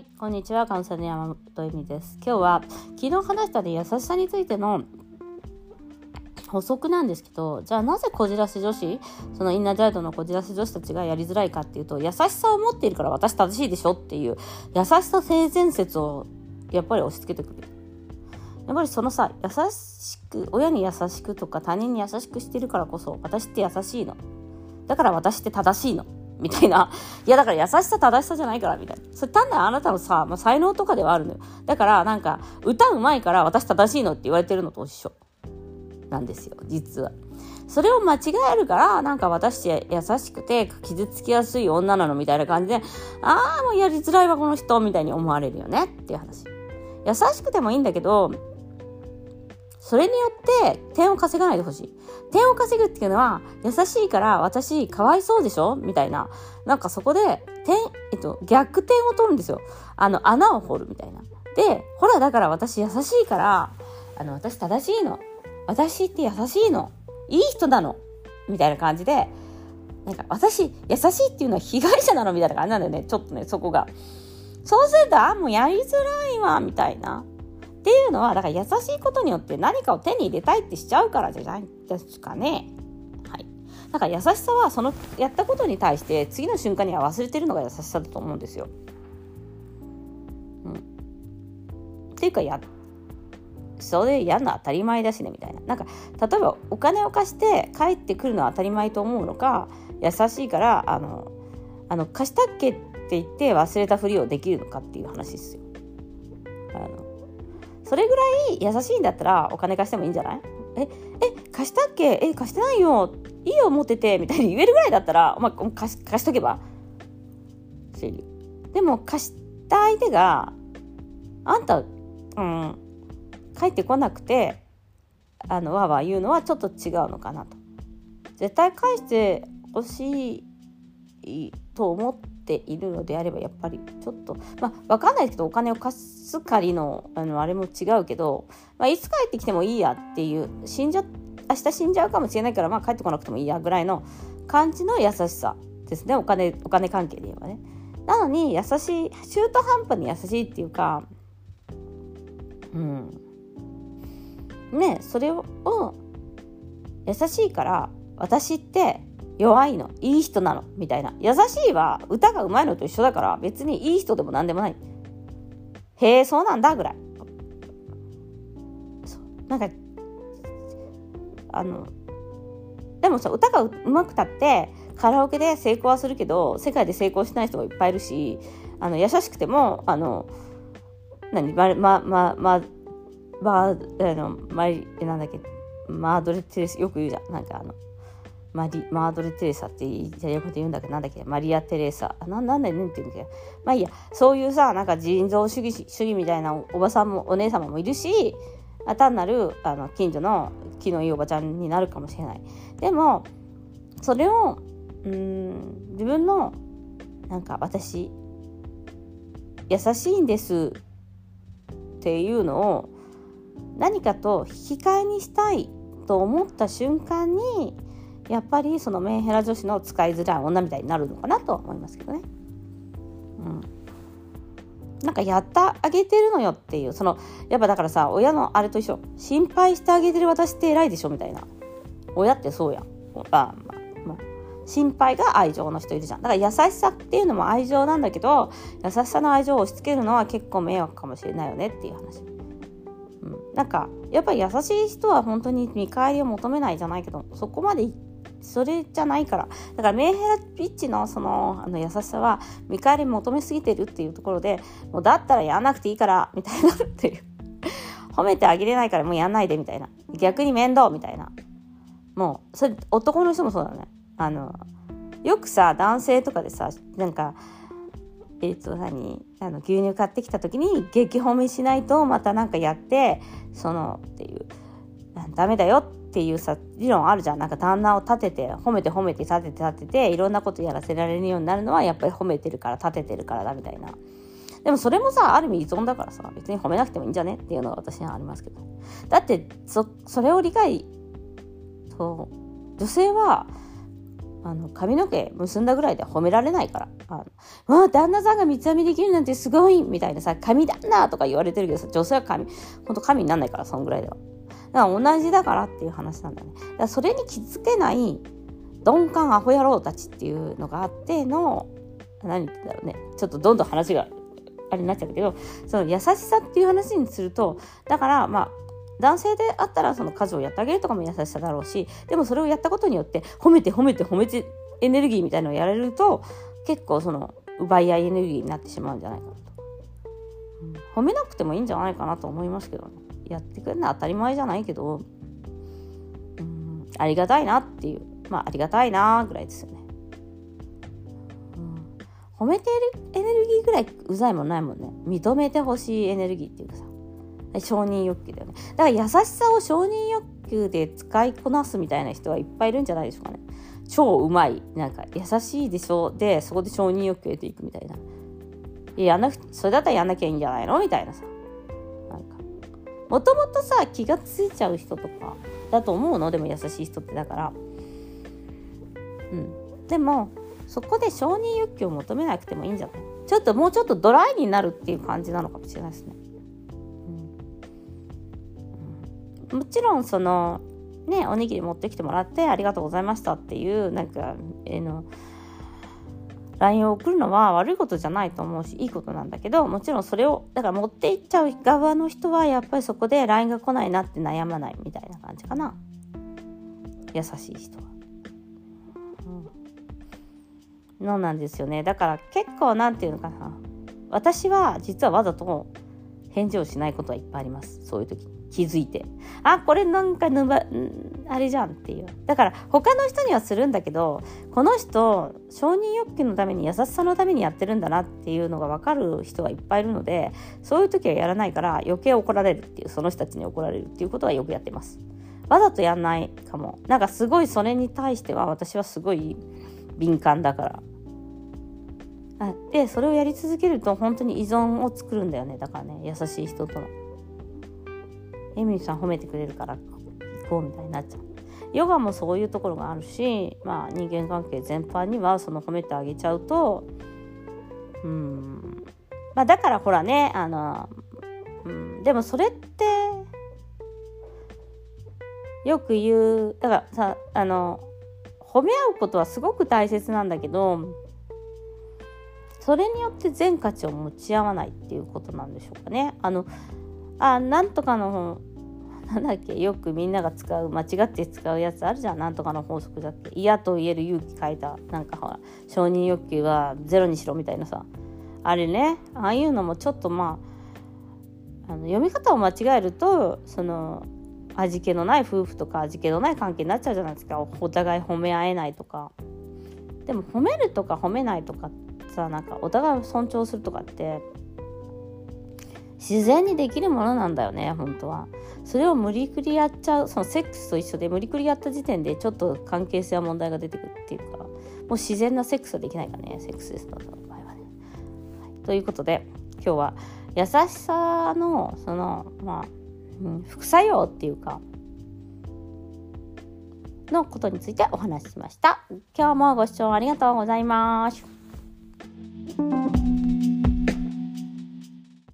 い、こんにちは。カウンセラーの山本恵美です。今日は昨日話したで優しさについての補足なんですけど、じゃあなぜこじらせ女子、そのインナーチャイルドのこじらせ女子たちがやりづらいかっていうと、優しさを持っているから私正しいでしょっていう優しさ性善説をやっぱり押し付けてくる。やっぱりそのさ、優しく、親に優しくとか他人に優しくしてるからこそ、私って優しいの。だから私って正しいの。みたいな。いや、だから優しさ正しさじゃないから、みたいな。それ単なるあなたのさ、まあ、才能とかではあるのよ。だから、なんか、歌うまいから私正しいのって言われてるのと一緒。なんですよ、実は。それを間違えるから、なんか私優しくて傷つきやすい女なのみたいな感じで、ああ、もうやりづらいわ、この人、みたいに思われるよねっていう話。優しくてもいいんだけど、それによって点を稼がないでほしい。点を稼ぐっていうのは、優しいから私かわいそうでしょ？みたいな。なんかそこで、点、えっと、逆点を取るんですよ。あの、穴を掘るみたいな。で、ほら、だから私優しいから、あの、私正しいの。私って優しいの。いい人なの。みたいな感じで、なんか私、優しいっていうのは被害者なの？みたいな感じなんだよね。ちょっとね、そこが。そうすると、あ、もうやりづらいわ、みたいな。っていうのは、だから優しいことによって何かを手に入れたいってしちゃうからじゃないですかね。はい。だから優しさは、そのやったことに対して次の瞬間には忘れてるのが優しさだと思うんですよ。うん。っていうか、や、それやるのは当たり前だしね、みたいな。なんか、例えばお金を貸して帰ってくるのは当たり前と思うのか、優しいから、あの、あの貸したっけって言って忘れたふりをできるのかっていう話ですよ。それぐらい優しいんだったらお金貸してもいいんじゃない？え、え、貸したっけ？え、貸してないよ。いいよ、持ってて。みたいに言えるぐらいだったら、お前、貸し貸しとけば。でも、貸した相手が、あんた、うん、帰ってこなくて、あの、わわ言うのはちょっと違うのかなと。絶対返してほしいと思ってているのであればやっぱりちょっとまあ分かんないですけどお金を貸す借りのあのあれも違うけど、まあ、いつ帰ってきてもいいやっていう死んじゃ明日死んじゃうかもしれないからまあ帰ってこなくてもいいやぐらいの感じの優しさですねお金お金関係で言えばね。なのに優しい中途半端に優しいっていうかうんねそれを優しいから私って弱いのいい人なのみたいな。優しいは歌がうまいのと一緒だから別にいい人でも何でもない。へえそうなんだぐらい。なんかあのでもさ歌がうまくたってカラオケで成功はするけど世界で成功しない人がいっぱいいるしあの優しくてもあの何まままままあのマリなんだっけマードレ・テレスよく言うじゃん。なんかあのマリマードレ・テレサってイタリア語で言うんだけ？どなんだっけ？マリア・テレサ。ななんだよね？って言うんだけ？どまあいいや。そういうさなんか人造主義主義みたいなおばさんもお姉様もいるし単なるあの近所の気のいいおばちゃんになるかもしれない。でもそれをうん自分のなんか私優しいんですっていうのを何かと引き換えにしたいと思った瞬間にやっぱりそのメンヘラ女子の使いづらい女みたいになるのかなとは思いますけどね。うん、なんかやってあげてるのよっていうそのやっぱだからさ親のあれと一緒。心配してあげてる私って偉いでしょみたいな。親ってそうやん。あ、まあ、心配が愛情の人いるじゃん。だから優しさっていうのも愛情なんだけど優しさの愛情を押し付けるのは結構迷惑かもしれないよねっていう話。うん、なんかやっぱり優しい人は本当に見返りを求めないじゃないけどそこまでそれじゃないから。だからメンヘラピッチのそのあの優しさは見返り求めすぎてるっていうところでもうだったらやんなくていいからみたいなっていう。褒めてあげれないからもうやんないでみたいな。逆に面倒みたいな。もうそれ男の人もそうだね。あのよくさ男性とかでさなんかえっ、ー、と何？あの牛乳買ってきた時に激褒めしないとまたなんかやってそのっていう。ダメだよってていうさ理論あるじゃんなんか旦那を立てて褒めて褒めて立てて立てていろんなことやらせられるようになるのはやっぱり褒めてるから立ててるからだみたいなでもそれもさある意味依存だからさ別に褒めなくてもいいんじゃねっていうのが私にはありますけどだってそそれを理解そう女性はあの髪の毛結んだぐらいで褒められないから「あのわあ旦那さんが三つ編みできるなんてすごい!」みたいなさ「髪旦那!」とか言われてるけどさ女性は髪ほんと神になんないからそんぐらいでは。だから同じだからっていう話なんだね。だそれに気づけない鈍感アホ野郎たちっていうのがあっての何言ってんだろうね。ちょっとどんどん話があれになっちゃうけどその優しさっていう話にするとだからまあ男性であったらその家事をやってあげるとかも優しさだろうしでもそれをやったことによって褒めて褒めて褒めてエネルギーみたいのをやれると結構その奪い合いエネルギーになってしまうんじゃないかなと、うん、褒めなくてもいいんじゃないかなと思いますけどね。やってくるのは当たり前じゃないけど、うん、ありがたいなっていうまあありがたいなぐらいですよね、うん、褒めてるエネルギーぐらいうざいもんないもんね。認めてほしいエネルギーっていうかさ。承認欲求だよね。だから優しさを承認欲求で使いこなすみたいな人はいっぱいいるんじゃないでしょうかね。超うまい。なんか優しいでしょ。でそこで承認欲求得ていくみたいな。いやなそれだったらやんなきゃいいんじゃないの？みたいなさ。もともとさ気がついちゃう人とかだと思うの？でも優しい人ってだから。うん。でもそこで承認欲求を求めなくてもいいんじゃない？ちょっともうちょっとドライになるっていう感じなのかもしれないですね。うん。もちろんそのねおにぎり持ってきてもらってありがとうございましたっていうなんかえー、の LINE を送るのは悪いことじゃないと思うしいいことなんだけどもちろんそれをだから持っていっちゃう側の人はやっぱりそこで LINE が来ないなって悩まないみたいな感じかな。優しい人は。うん、のなんですよね。だから結構何て言うのかな。私は実はわざと返事をしないことはいっぱいあります。そういう時。気づいて。あこれなんかぬばあれじゃんっていう。だから他の人にはするんだけどこの人承認欲求のために優しさのためにやってるんだなっていうのが分かる人はいっぱいいるのでそういう時はやらないから余計怒られるっていうその人たちに怒られるっていうことはよくやってます。わざとやんないかも。なんかすごいそれに対しては私はすごい敏感だから。でそれをやり続けると本当に依存を作るんだよね。だからね優しい人との。エミさん褒めてくれるから。こうみたいになっちゃう。ヨガもそういうところがあるし、まあ、人間関係全般にはその褒めてあげちゃうとうんまあだからほらねあの、うん、でもそれってよく言うだからさあの褒め合うことはすごく大切なんだけどそれによって全価値を持ち合わないっていうことなんでしょうかね。あのあなんとかのなんだっけよくみんなが使う間違って使うやつあるじゃん。なんとかの法則だっけ。嫌と言える勇気書いたなんかほら承認欲求はゼロにしろみたいなさ。あれねああいうのもちょっとまああの読み方を間違えるとその味気のない夫婦とか味気のない関係になっちゃうじゃないですか。お互い褒め合えないとか。でも褒めるとか褒めないとかさなんかお互いを尊重するとかって自然にできるものなんだよね本当は。それを無理くりやっちゃうそのセックスと一緒で無理くりやった時点でちょっと関係性は問題が出てくるっていうかもう自然なセックスはできないからねセックスですの場合はね、はい、ということで今日は優しさのそのまあ、うん、副作用っていうかのことについてお話ししました。今日もご視聴ありがとうございます。